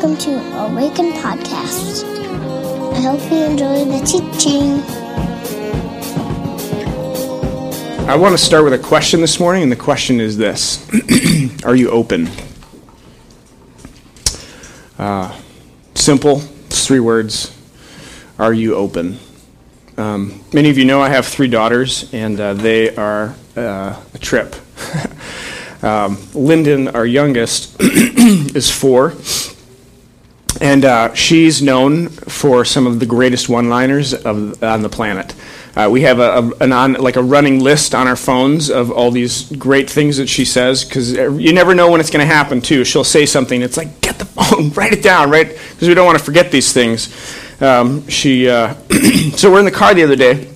welcome to Awaken Podcast. I hope you enjoy the teaching. I want to start with a question this morning, and the question is this Are you open? Uh, simple, three words. Are you open? Um, many of you know I have three daughters, and uh, they are uh, a trip. um, Lyndon, our youngest, is four, and uh, she's known for some of the greatest one-liners of, on the planet. Uh, we have a, a, on, like a running list on our phones of all these great things that she says because you never know when it's going to happen too. She'll say something. It's like get the phone, write it down, right? Because we don't want to forget these things. Um, she uh, so we're in the car the other day,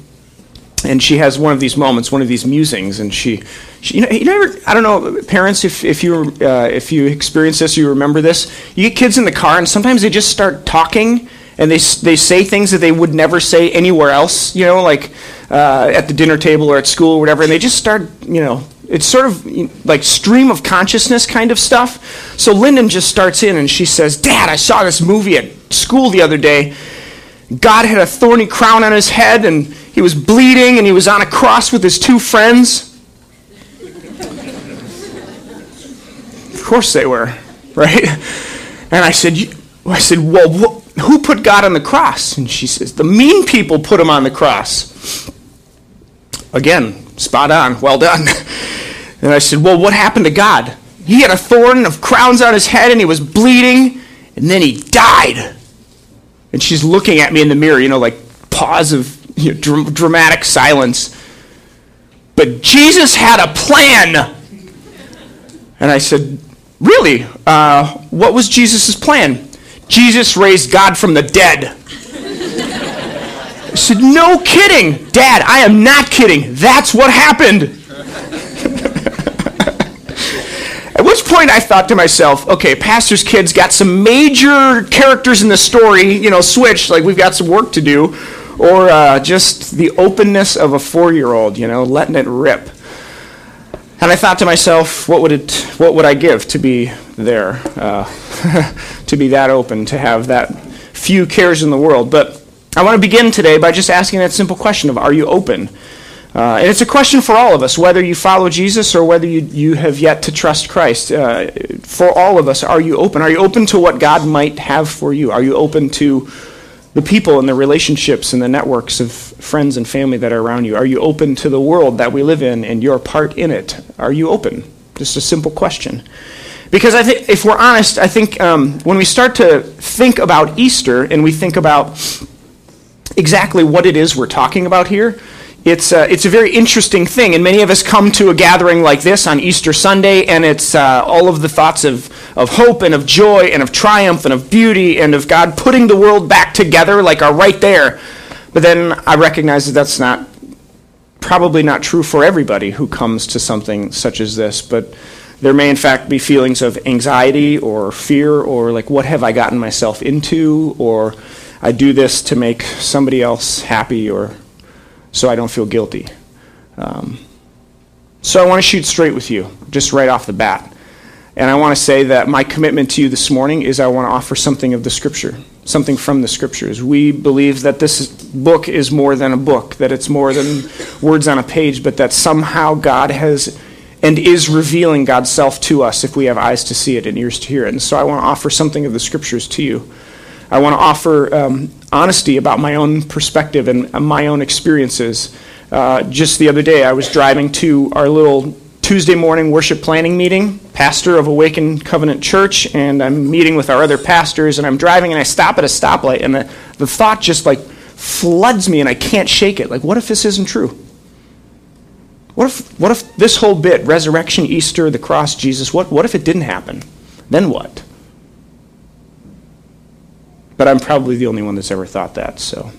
and she has one of these moments, one of these musings, and she, she you know, you never, I don't know, parents, if if you uh, if you experience this, you remember this. You get kids in the car, and sometimes they just start talking and they, they say things that they would never say anywhere else, you know, like uh, at the dinner table or at school or whatever, and they just start, you know, it's sort of like stream of consciousness kind of stuff. So Lyndon just starts in and she says, Dad, I saw this movie at school the other day. God had a thorny crown on his head and he was bleeding and he was on a cross with his two friends. of course they were, right? And I said, I said, well, who put God on the cross? And she says, the mean people put him on the cross. Again, spot on, well done. And I said, well, what happened to God? He had a thorn of crowns on his head and he was bleeding, and then he died. And she's looking at me in the mirror, you know, like pause of you know, dr- dramatic silence. But Jesus had a plan. And I said, Really? Uh, what was Jesus' plan? Jesus raised God from the dead. I said, No kidding. Dad, I am not kidding. That's what happened. At which point I thought to myself, okay, pastor's kids got some major characters in the story, you know, switched, like we've got some work to do, or uh, just the openness of a four year old, you know, letting it rip. And I thought to myself, what would it, what would I give to be there, uh, to be that open, to have that few cares in the world? But I want to begin today by just asking that simple question of, are you open? Uh, and it's a question for all of us, whether you follow Jesus or whether you, you have yet to trust Christ. Uh, for all of us, are you open? Are you open to what God might have for you? Are you open to the people and the relationships and the networks of friends and family that are around you? Are you open to the world that we live in and your part in it? Are you open? Just a simple question. Because I think, if we're honest, I think um, when we start to think about Easter and we think about exactly what it is we're talking about here, it's, uh, it's a very interesting thing. And many of us come to a gathering like this on Easter Sunday, and it's uh, all of the thoughts of, of hope and of joy and of triumph and of beauty and of God putting the world back together, like are right there. But then I recognize that that's not probably not true for everybody who comes to something such as this. But there may, in fact, be feelings of anxiety or fear or like, what have I gotten myself into? Or I do this to make somebody else happy or so I don't feel guilty. Um, so I want to shoot straight with you, just right off the bat. And I want to say that my commitment to you this morning is I want to offer something of the Scripture, something from the Scriptures. We believe that this book is more than a book, that it's more than words on a page, but that somehow God has and is revealing God's self to us if we have eyes to see it and ears to hear it. And so I want to offer something of the Scriptures to you. I want to offer um, honesty about my own perspective and my own experiences. Uh, just the other day, I was driving to our little Tuesday morning worship planning meeting, pastor of Awaken Covenant Church, and I'm meeting with our other pastors, and I'm driving and I stop at a stoplight, and the, the thought just like floods me and I can't shake it. Like, what if this isn't true? What if, what if this whole bit, resurrection, Easter, the cross, Jesus, what, what if it didn't happen? Then what? But I'm probably the only one that's ever thought that, so.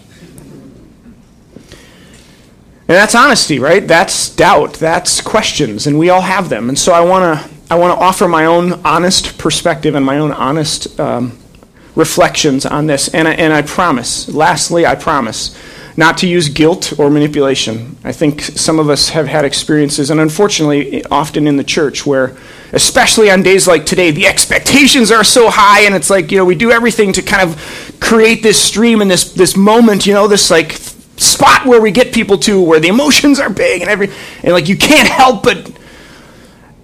And that's honesty, right? That's doubt. That's questions, and we all have them. And so I want to I want to offer my own honest perspective and my own honest um, reflections on this. And I, and I promise, lastly, I promise not to use guilt or manipulation. I think some of us have had experiences, and unfortunately, often in the church, where, especially on days like today, the expectations are so high, and it's like, you know, we do everything to kind of create this stream and this, this moment, you know, this like spot where we get people to where the emotions are big and every, and like you can't help but.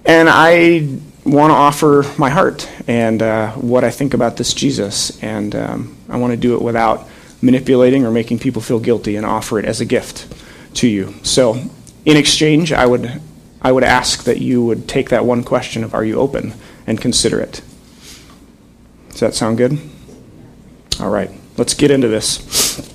And I want to offer my heart and uh, what I think about this Jesus, and um, I want to do it without manipulating or making people feel guilty and offer it as a gift to you. So, in exchange, I would, I would ask that you would take that one question of are you open and consider it. Does that sound good? All right, let's get into this.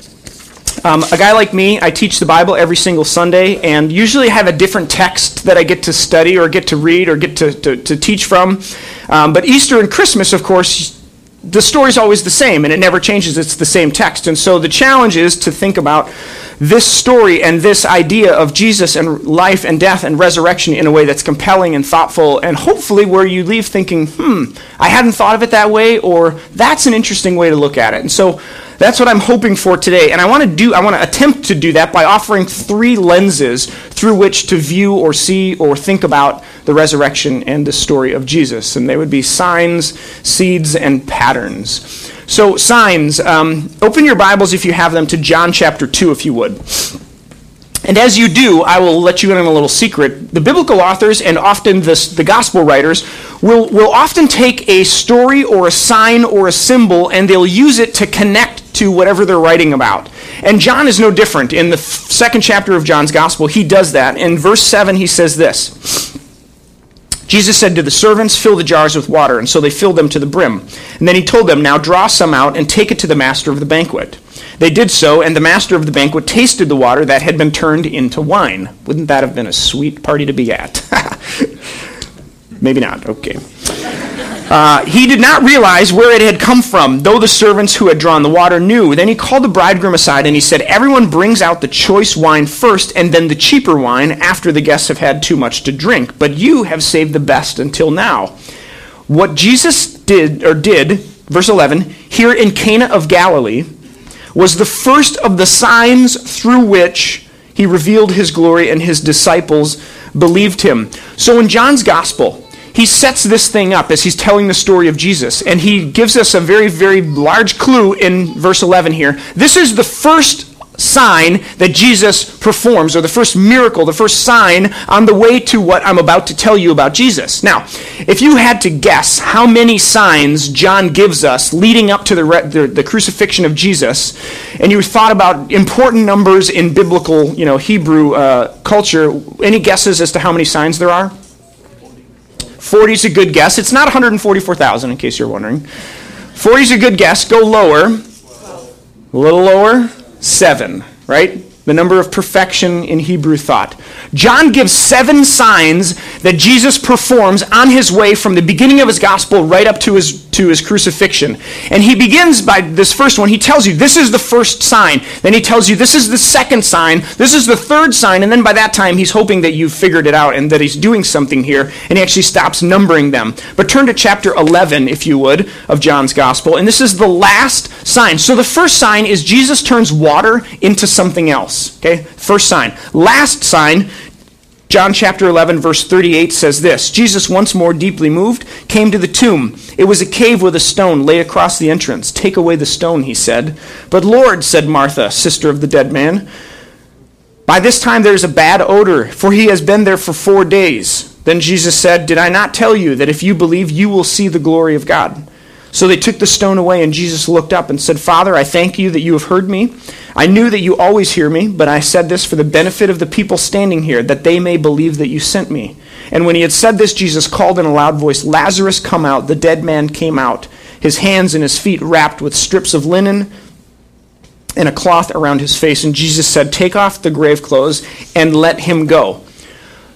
Um, a guy like me, I teach the Bible every single Sunday, and usually have a different text that I get to study or get to read or get to, to, to teach from. Um, but Easter and Christmas, of course, the story's always the same and it never changes. It's the same text. And so the challenge is to think about this story and this idea of Jesus and life and death and resurrection in a way that's compelling and thoughtful and hopefully where you leave thinking, hmm, I hadn't thought of it that way or that's an interesting way to look at it. And so that's what I'm hoping for today. And I want to do I want to attempt to do that by offering three lenses through which to view or see or think about the resurrection and the story of Jesus. And they would be signs, seeds, and patterns. So, signs, um, open your Bibles if you have them to John chapter 2, if you would. And as you do, I will let you in on a little secret. The biblical authors and often the, the gospel writers will, will often take a story or a sign or a symbol and they'll use it to connect to whatever they're writing about. And John is no different. In the second chapter of John's gospel, he does that. In verse 7, he says this Jesus said to the servants, Fill the jars with water. And so they filled them to the brim. And then he told them, Now draw some out and take it to the master of the banquet. They did so, and the master of the banquet tasted the water that had been turned into wine. Wouldn't that have been a sweet party to be at? Maybe not. Okay. Uh, he did not realize where it had come from, though the servants who had drawn the water knew. Then he called the bridegroom aside and he said, Everyone brings out the choice wine first, and then the cheaper wine after the guests have had too much to drink. But you have saved the best until now. What Jesus did, or did, verse 11, here in Cana of Galilee, was the first of the signs through which he revealed his glory and his disciples believed him. So in John's gospel, he sets this thing up as he's telling the story of Jesus. And he gives us a very, very large clue in verse 11 here. This is the first sign that Jesus performs, or the first miracle, the first sign on the way to what I'm about to tell you about Jesus. Now, if you had to guess how many signs John gives us leading up to the, the, the, crucifixion of Jesus, and you thought about important numbers in biblical, you know, Hebrew uh, culture, any guesses as to how many signs there are? 40 is a good guess. It's not 144,000, in case you're wondering. 40 is a good guess. Go lower. A little lower. Seven, right? The number of perfection in Hebrew thought. John gives seven signs that Jesus performs on his way from the beginning of his gospel right up to his, to his crucifixion. And he begins by this first one. He tells you this is the first sign. Then he tells you this is the second sign. This is the third sign. And then by that time, he's hoping that you've figured it out and that he's doing something here. And he actually stops numbering them. But turn to chapter 11, if you would, of John's gospel. And this is the last sign. So the first sign is Jesus turns water into something else else. Okay? First sign. Last sign, John chapter 11, verse 38 says this Jesus, once more deeply moved, came to the tomb. It was a cave with a stone laid across the entrance. Take away the stone, he said. But Lord, said Martha, sister of the dead man, by this time there is a bad odor, for he has been there for four days. Then Jesus said, Did I not tell you that if you believe, you will see the glory of God? So they took the stone away, and Jesus looked up and said, Father, I thank you that you have heard me. I knew that you always hear me, but I said this for the benefit of the people standing here, that they may believe that you sent me. And when he had said this, Jesus called in a loud voice, Lazarus, come out. The dead man came out, his hands and his feet wrapped with strips of linen and a cloth around his face. And Jesus said, Take off the grave clothes and let him go.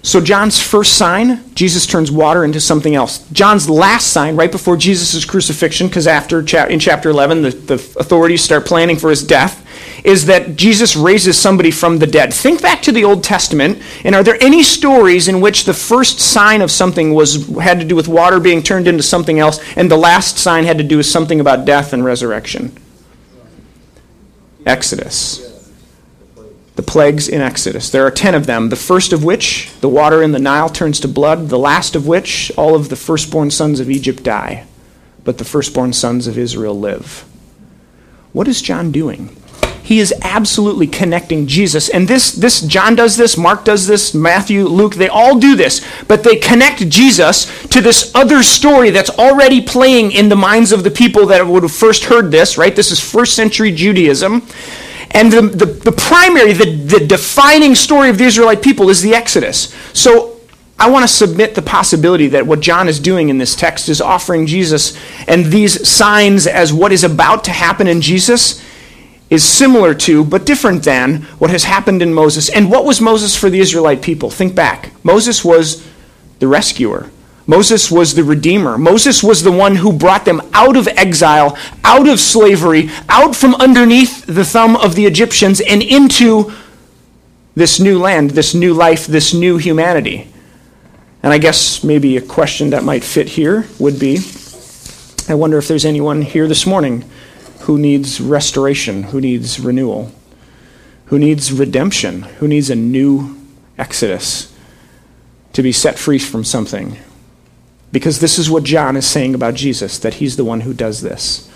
So, John's first sign, Jesus turns water into something else. John's last sign, right before Jesus' crucifixion, because after in chapter 11, the, the authorities start planning for his death, is that Jesus raises somebody from the dead. Think back to the Old Testament, and are there any stories in which the first sign of something was had to do with water being turned into something else, and the last sign had to do with something about death and resurrection? Exodus. The plagues in Exodus. There are ten of them, the first of which, the water in the Nile turns to blood, the last of which, all of the firstborn sons of Egypt die, but the firstborn sons of Israel live. What is John doing? He is absolutely connecting Jesus. And this, this John does this, Mark does this, Matthew, Luke, they all do this, but they connect Jesus to this other story that's already playing in the minds of the people that would have first heard this, right? This is first century Judaism. And the, the, the primary, the, the defining story of the Israelite people is the Exodus. So I want to submit the possibility that what John is doing in this text is offering Jesus and these signs as what is about to happen in Jesus is similar to, but different than, what has happened in Moses. And what was Moses for the Israelite people? Think back. Moses was the rescuer. Moses was the redeemer. Moses was the one who brought them out of exile, out of slavery, out from underneath the thumb of the Egyptians, and into this new land, this new life, this new humanity. And I guess maybe a question that might fit here would be I wonder if there's anyone here this morning who needs restoration, who needs renewal, who needs redemption, who needs a new exodus to be set free from something because this is what John is saying about Jesus, that he's the one who does this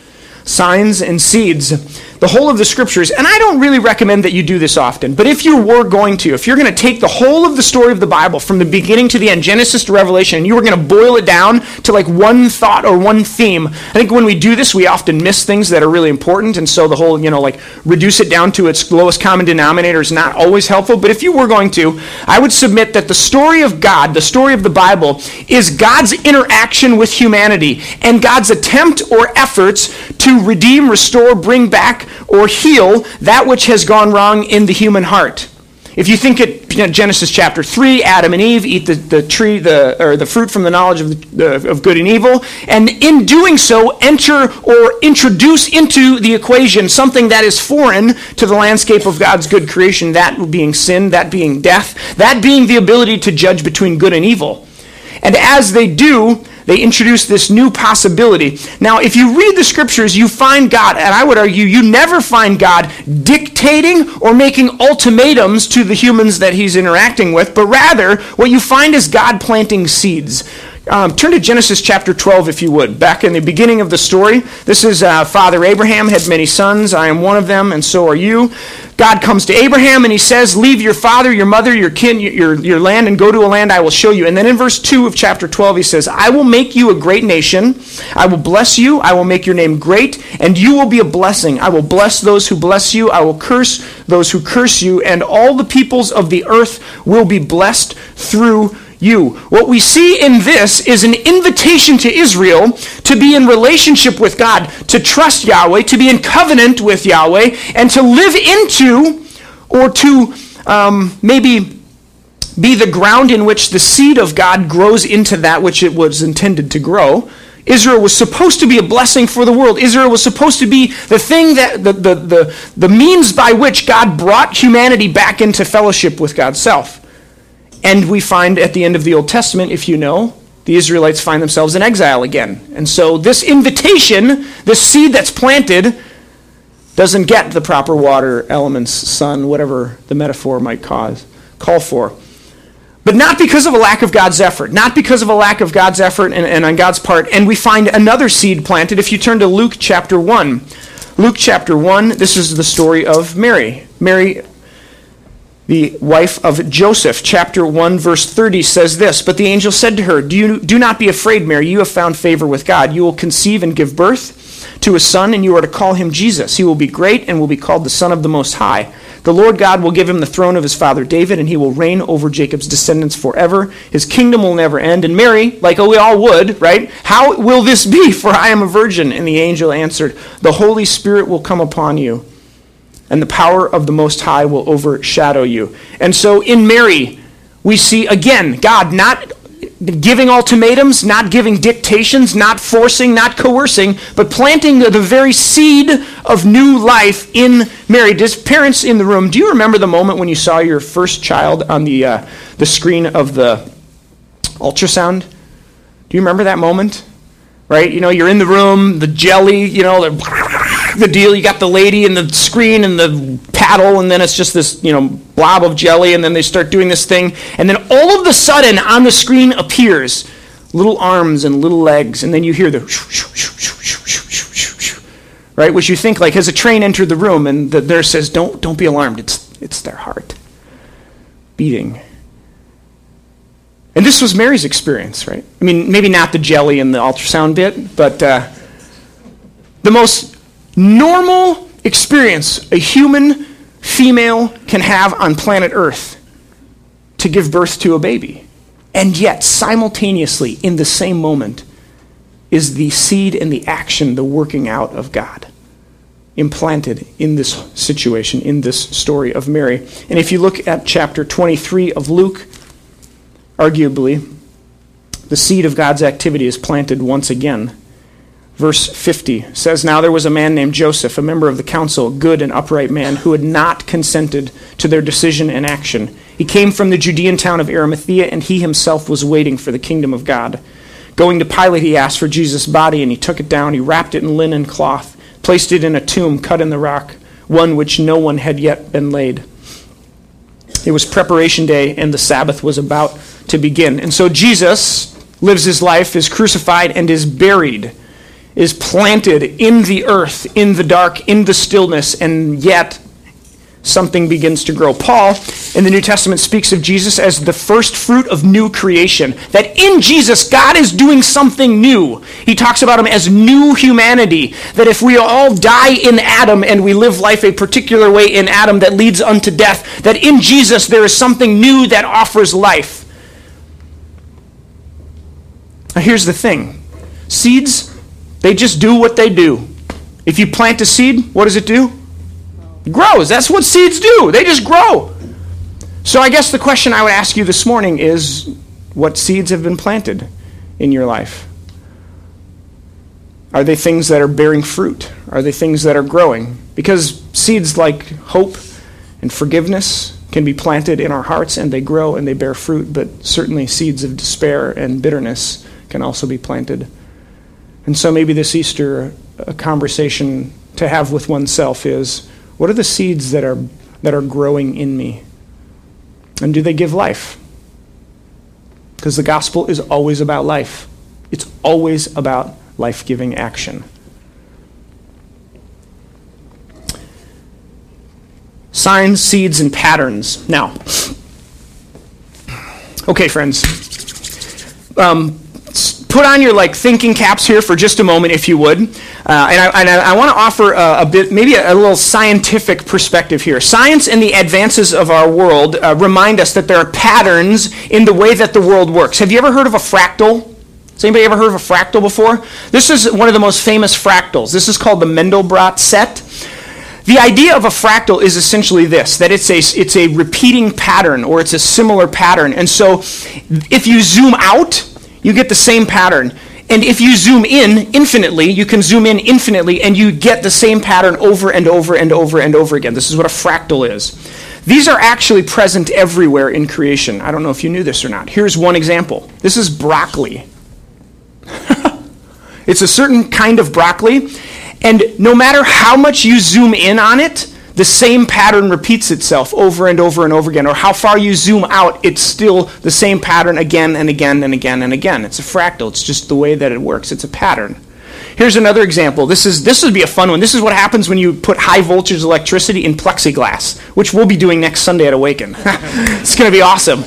signs and seeds, the whole of the scriptures. And I don't really recommend that you do this often, but if you were going to, if you're going to take the whole of the story of the Bible from the beginning to the end, Genesis to Revelation, and you were going to boil it down to like one thought or one theme, I think when we do this, we often miss things that are really important. And so the whole, you know, like reduce it down to its lowest common denominator is not always helpful. But if you were going to, I would submit that the story of God, the story of the Bible, is God's interaction with humanity and God's attempt or efforts to redeem, restore, bring back, or heal that which has gone wrong in the human heart. If you think at you know, Genesis chapter 3, Adam and Eve eat the, the tree, the, or the fruit from the knowledge of, the, of good and evil, and in doing so, enter or introduce into the equation something that is foreign to the landscape of God's good creation, that being sin, that being death, that being the ability to judge between good and evil. And as they do, they introduce this new possibility. Now, if you read the scriptures, you find God, and I would argue you never find God dictating or making ultimatums to the humans that he's interacting with, but rather what you find is God planting seeds. Um, turn to Genesis chapter 12, if you would. Back in the beginning of the story, this is uh, Father Abraham had many sons. I am one of them, and so are you. God comes to Abraham and he says, Leave your father, your mother, your kin, your, your land, and go to a land I will show you. And then in verse 2 of chapter 12, he says, I will make you a great nation. I will bless you. I will make your name great, and you will be a blessing. I will bless those who bless you. I will curse those who curse you, and all the peoples of the earth will be blessed through you. What we see in this is an invitation to Israel to be in relationship with God, to trust Yahweh, to be in covenant with Yahweh, and to live into or to um, maybe be the ground in which the seed of God grows into that which it was intended to grow. Israel was supposed to be a blessing for the world. Israel was supposed to be the thing that, the, the, the, the means by which God brought humanity back into fellowship with God's self. And we find at the end of the Old Testament, if you know, the Israelites find themselves in exile again. And so this invitation, this seed that's planted, doesn't get the proper water, elements, sun, whatever the metaphor might cause, call for. But not because of a lack of God's effort, not because of a lack of God's effort and, and on God's part. And we find another seed planted. If you turn to Luke chapter 1, Luke chapter 1, this is the story of Mary. Mary the wife of Joseph. Chapter 1, verse 30 says this But the angel said to her, do, you, do not be afraid, Mary. You have found favor with God. You will conceive and give birth to a son, and you are to call him Jesus. He will be great and will be called the Son of the Most High. The Lord God will give him the throne of his father David, and he will reign over Jacob's descendants forever. His kingdom will never end. And Mary, like we all would, right? How will this be? For I am a virgin. And the angel answered, The Holy Spirit will come upon you and the power of the Most High will overshadow you. And so in Mary, we see again God not giving ultimatums, not giving dictations, not forcing, not coercing, but planting the, the very seed of new life in Mary. Just parents in the room, do you remember the moment when you saw your first child on the, uh, the screen of the ultrasound? Do you remember that moment? Right? You know, you're in the room, the jelly, you know, the deal. You got the lady and the screen and the paddle, and then it's just this, you know, blob of jelly, and then they start doing this thing, and then all of the sudden on the screen appears little arms and little legs, and then you hear the right, which you think like has a train entered the room, and the nurse says, "Don't, don't be alarmed. It's, it's their heart beating." And this was Mary's experience, right? I mean, maybe not the jelly and the ultrasound bit, but uh, the most normal experience a human female can have on planet Earth to give birth to a baby. And yet, simultaneously, in the same moment, is the seed and the action, the working out of God implanted in this situation, in this story of Mary. And if you look at chapter 23 of Luke, arguably, the seed of God's activity is planted once again. Verse 50 says, Now there was a man named Joseph, a member of the council, a good and upright man, who had not consented to their decision and action. He came from the Judean town of Arimathea, and he himself was waiting for the kingdom of God. Going to Pilate, he asked for Jesus' body, and he took it down. He wrapped it in linen cloth, placed it in a tomb cut in the rock, one which no one had yet been laid. It was preparation day, and the Sabbath was about to begin. And so Jesus lives his life, is crucified, and is buried, is planted in the earth, in the dark, in the stillness, and yet something begins to grow. Paul in the New Testament speaks of Jesus as the first fruit of new creation. That in Jesus, God is doing something new. He talks about him as new humanity. That if we all die in Adam and we live life a particular way in Adam that leads unto death, that in Jesus there is something new that offers life. Now, here's the thing seeds, they just do what they do. If you plant a seed, what does it do? It grows. That's what seeds do, they just grow. So, I guess the question I would ask you this morning is what seeds have been planted in your life? Are they things that are bearing fruit? Are they things that are growing? Because seeds like hope and forgiveness can be planted in our hearts and they grow and they bear fruit, but certainly seeds of despair and bitterness can also be planted. And so maybe this Easter, a conversation to have with oneself is what are the seeds that are, that are growing in me? And do they give life? Because the gospel is always about life, it's always about life giving action. Signs, seeds, and patterns. Now, okay, friends. Um, put on your like thinking caps here for just a moment, if you would. Uh, and I, I, want to offer a, a, bit, maybe a, a, little scientific perspective here. Science and the advances of our world uh, remind us that there are patterns in the way that the world works. Have you ever heard of a fractal? Has anybody ever heard of a fractal before? This is one of the most famous fractals. This is called the Mandelbrot set. The idea of a fractal is essentially this that it's a, it's a repeating pattern or it's a similar pattern. And so if you zoom out, you get the same pattern. And if you zoom in infinitely, you can zoom in infinitely and you get the same pattern over and over and over and over again. This is what a fractal is. These are actually present everywhere in creation. I don't know if you knew this or not. Here's one example this is broccoli. it's a certain kind of broccoli, and no matter how much you zoom in on it, the same pattern repeats itself over and over and over again. Or how far you zoom out, it's still the same pattern again and again and again and again. It's a fractal. It's just the way that it works. It's a pattern. Here's another example. This is this would be a fun one. This is what happens when you put high voltage electricity in plexiglass, which we'll be doing next Sunday at Awaken. it's going to be awesome.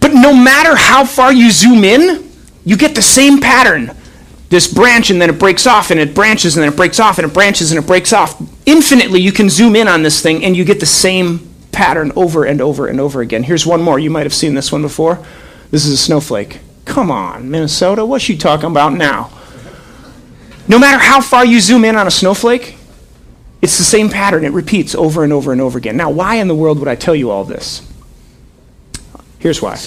But no matter how far you zoom in, you get the same pattern this branch and then it breaks off and it branches and then it breaks off and it branches and it breaks off. Infinitely, you can zoom in on this thing and you get the same pattern over and over and over again. Here's one more. You might have seen this one before. This is a snowflake. Come on, Minnesota, what's she talking about now? No matter how far you zoom in on a snowflake, it's the same pattern. It repeats over and over and over again. Now, why in the world would I tell you all this? Here's why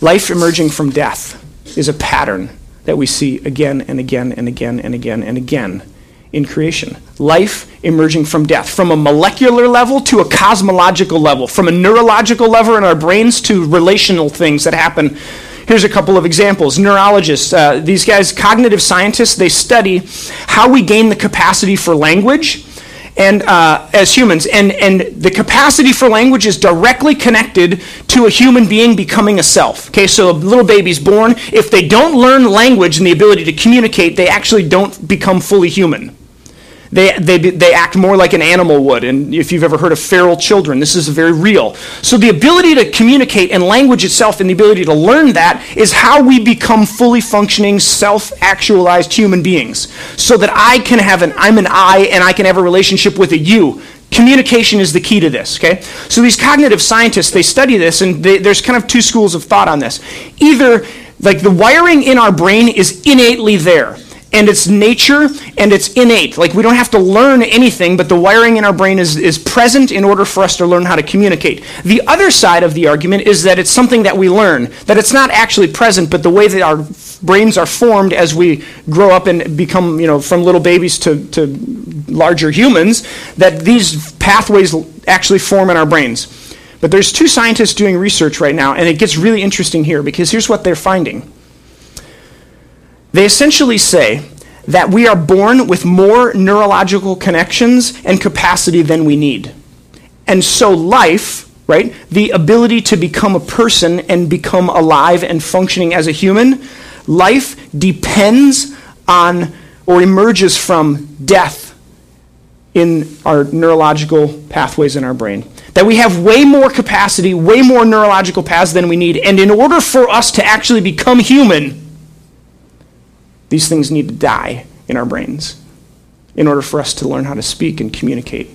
life emerging from death is a pattern that we see again and again and again and again and again in creation. Life emerging from death, from a molecular level to a cosmological level, from a neurological level in our brains to relational things that happen Here's a couple of examples. Neurologists, uh, these guys, cognitive scientists, they study how we gain the capacity for language and uh, as humans and, and the capacity for language is directly connected to a human being becoming a self. Okay so a little baby's born. If they don't learn language and the ability to communicate they actually don't become fully human they, they, they act more like an animal would. And if you've ever heard of feral children, this is very real. So the ability to communicate and language itself and the ability to learn that is how we become fully functioning, self-actualized human beings. So that I can have an, I'm an I and I can have a relationship with a you. Communication is the key to this, okay? So these cognitive scientists, they study this and they, there's kind of two schools of thought on this. Either like the wiring in our brain is innately there and it's nature and it's innate. Like we don't have to learn anything, but the wiring in our brain is, is present in order for us to learn how to communicate. The other side of the argument is that it's something that we learn, that it's not actually present, but the way that our brains are formed as we grow up and become, you know, from little babies to, to larger humans, that these pathways actually form in our brains. But there's two scientists doing research right now, and it gets really interesting here because here's what they're finding they essentially say that we are born with more neurological connections and capacity than we need. And so, life, right, the ability to become a person and become alive and functioning as a human, life depends on or emerges from death in our neurological pathways in our brain. That we have way more capacity, way more neurological paths than we need. And in order for us to actually become human, these things need to die in our brains in order for us to learn how to speak and communicate.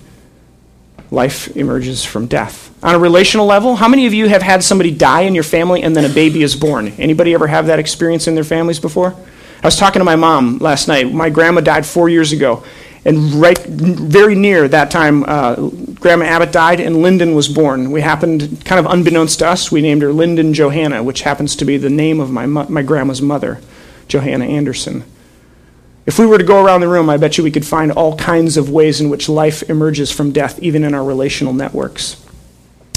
Life emerges from death. On a relational level, how many of you have had somebody die in your family and then a baby is born? Anybody ever have that experience in their families before? I was talking to my mom last night. My grandma died four years ago. And right, very near that time, uh, Grandma Abbott died and Lyndon was born. We happened, kind of unbeknownst to us, we named her Lyndon Johanna, which happens to be the name of my, my grandma's mother. Johanna Anderson. If we were to go around the room, I bet you we could find all kinds of ways in which life emerges from death, even in our relational networks.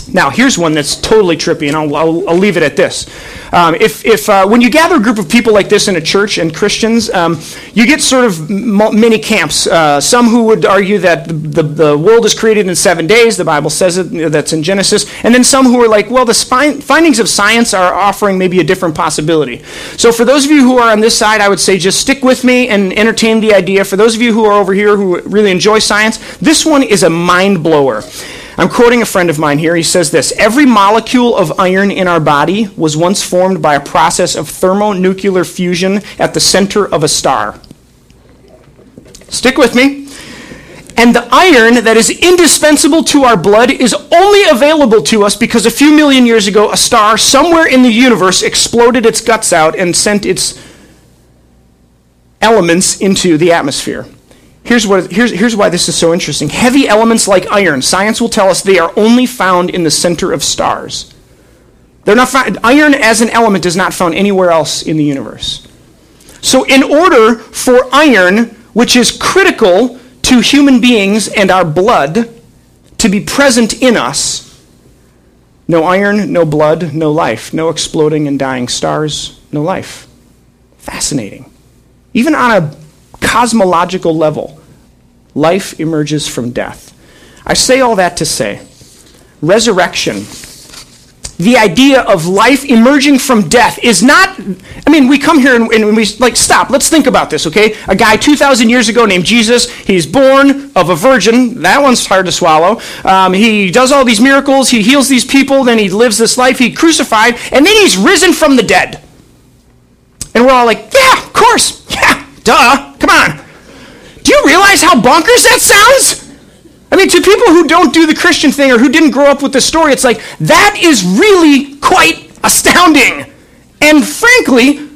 Now, here's one that's totally trippy, and I'll, I'll, I'll leave it at this. Um, if, if uh, when you gather a group of people like this in a church and Christians, um, you get sort of many camps. Uh, some who would argue that the, the, the, world is created in seven days, the Bible says it, that's in Genesis, and then some who are like, well, the spine, findings of science are offering maybe a different possibility. So, for those of you who are on this side, I would say just stick with me and entertain the idea. For those of you who are over here who really enjoy science, this one is a mind blower. I'm quoting a friend of mine here. He says this Every molecule of iron in our body was once formed by a process of thermonuclear fusion at the center of a star. Stick with me. And the iron that is indispensable to our blood is only available to us because a few million years ago, a star somewhere in the universe exploded its guts out and sent its elements into the atmosphere. Here's, what, here's, here's why this is so interesting. Heavy elements like iron, science will tell us they are only found in the center of stars. They're not found, iron as an element is not found anywhere else in the universe. So, in order for iron, which is critical to human beings and our blood, to be present in us, no iron, no blood, no life. No exploding and dying stars, no life. Fascinating. Even on a cosmological level, life emerges from death. I say all that to say resurrection, the idea of life emerging from death is not, I mean, we come here and, and, we, like, stop, let's think about this, okay? A guy 2,000 years ago named Jesus, he's born of a virgin. That one's hard to swallow. Um, he does all these miracles, he heals these people, then he lives this life, he crucified, and then he's risen from the dead. And we're all like, yeah, of course, yeah, duh, come on. Do you realize how bonkers that sounds? I mean, to people who don't do the Christian thing or who didn't grow up with the story, it's like, that is really quite astounding. And frankly,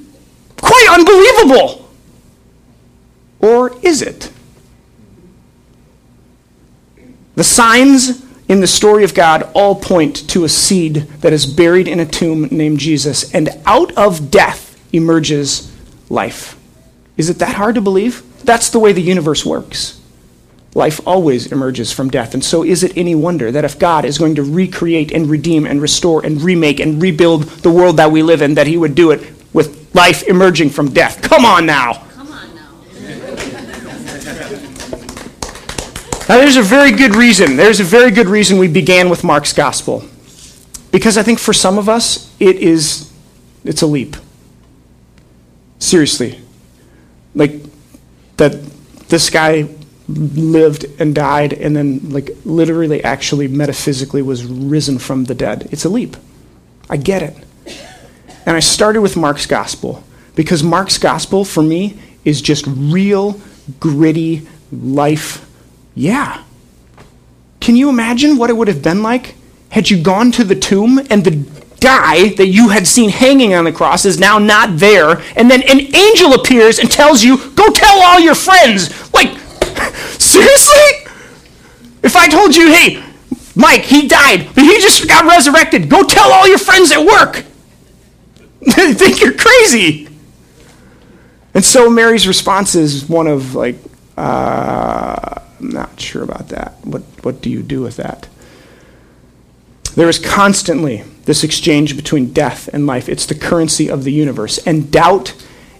quite unbelievable. Or is it? The signs in the story of God all point to a seed that is buried in a tomb named Jesus, and out of death emerges life. Is it that hard to believe? That's the way the universe works. life always emerges from death. And so, is it any wonder that if God is going to recreate and redeem and restore and remake and rebuild the world that we live in, that He would do it with life emerging from death? Come on now. Come on now. Now, there's a very good reason. There's a very good reason we began with Mark's gospel. Because I think for some of us, it is, it's a leap. Seriously. Like, that this guy lived and died and then, like, literally, actually, metaphysically was risen from the dead. It's a leap. I get it. And I started with Mark's gospel because Mark's gospel, for me, is just real, gritty life. Yeah. Can you imagine what it would have been like had you gone to the tomb and the guy that you had seen hanging on the cross is now not there, and then an angel appears and tells you, Go tell all your friends. Like, seriously? If I told you, hey, Mike, he died, but he just got resurrected, go tell all your friends at work. they think you're crazy. And so Mary's response is one of, like, uh, I'm not sure about that. What, what do you do with that? There is constantly this exchange between death and life. It's the currency of the universe. And doubt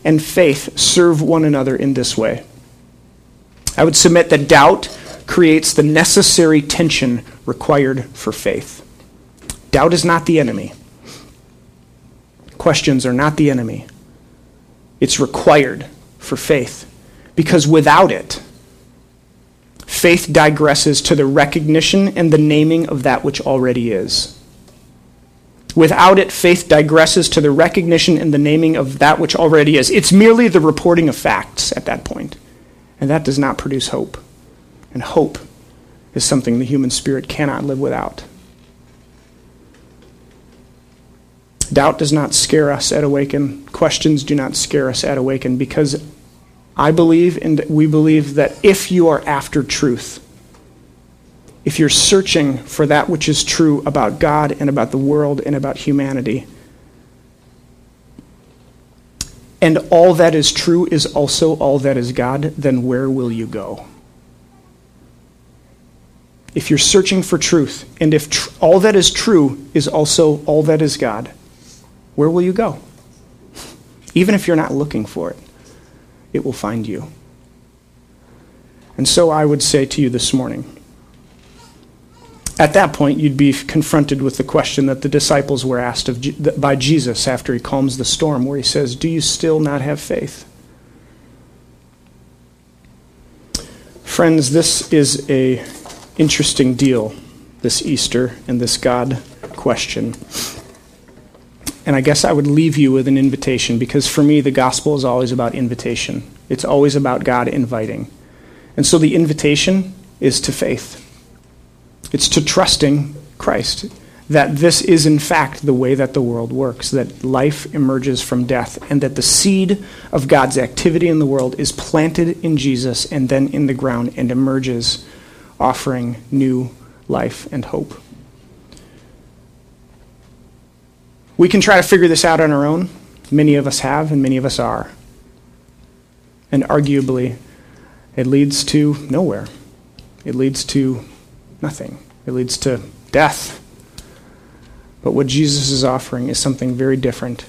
and faith serve one another in this way. I would submit that doubt creates the necessary tension required for faith. Doubt is not the enemy, questions are not the enemy. It's required for faith. Because without it, faith digresses to the recognition and the naming of that which already is. Without it, faith digresses to the recognition and the naming of that which already is. It's merely the reporting of facts at that point. And that does not produce hope. And hope is something the human spirit cannot live without. Doubt does not scare us at Awaken. Questions do not scare us at Awaken because I believe and we believe that if you are after truth, if you're searching for that which is true about God and about the world and about humanity, and all that is true is also all that is God, then where will you go? If you're searching for truth, and if tr- all that is true is also all that is God, where will you go? Even if you're not looking for it, it will find you. And so I would say to you this morning, at that point, you'd be confronted with the question that the disciples were asked of, by Jesus after he calms the storm, where he says, Do you still not have faith? Friends, this is a interesting deal, this Easter and this God question. And I guess I would leave you with an invitation because for me, the gospel is always about invitation. It's always about God inviting. And so the invitation is to faith. It's to trusting Christ that this is, in fact, the way that the world works, that life emerges from death, and that the seed of God's activity in the world is planted in Jesus and then in the ground and emerges, offering new life and hope. We can try to figure this out on our own. Many of us have, and many of us are. And arguably, it leads to nowhere. It leads to nothing. It leads to death. But what Jesus is offering is something very different.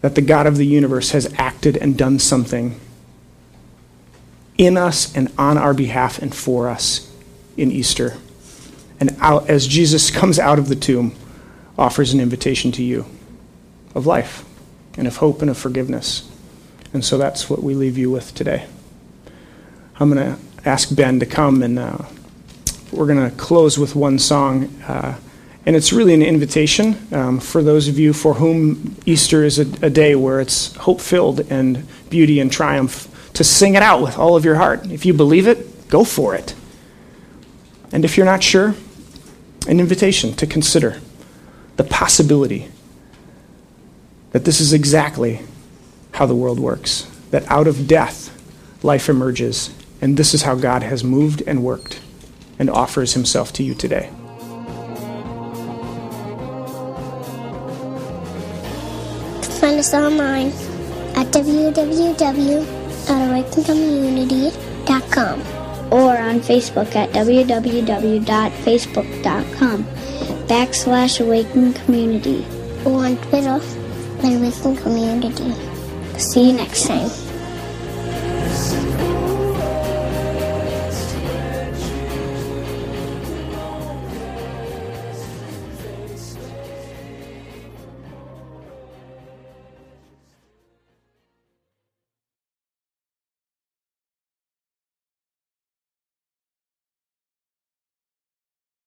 That the God of the universe has acted and done something in us and on our behalf and for us in Easter. And out, as Jesus comes out of the tomb, offers an invitation to you of life and of hope and of forgiveness. And so that's what we leave you with today. I'm going to ask Ben to come and uh, we're going to close with one song. Uh, and it's really an invitation um, for those of you for whom Easter is a, a day where it's hope filled and beauty and triumph to sing it out with all of your heart. If you believe it, go for it. And if you're not sure, an invitation to consider the possibility that this is exactly how the world works. That out of death, life emerges. And this is how God has moved and worked and offers himself to you today. Find us online at www.awakencommunity.com. or on Facebook at www.facebook.com backslash awaken community Or on Twitter, at Awaken Community. See you next time.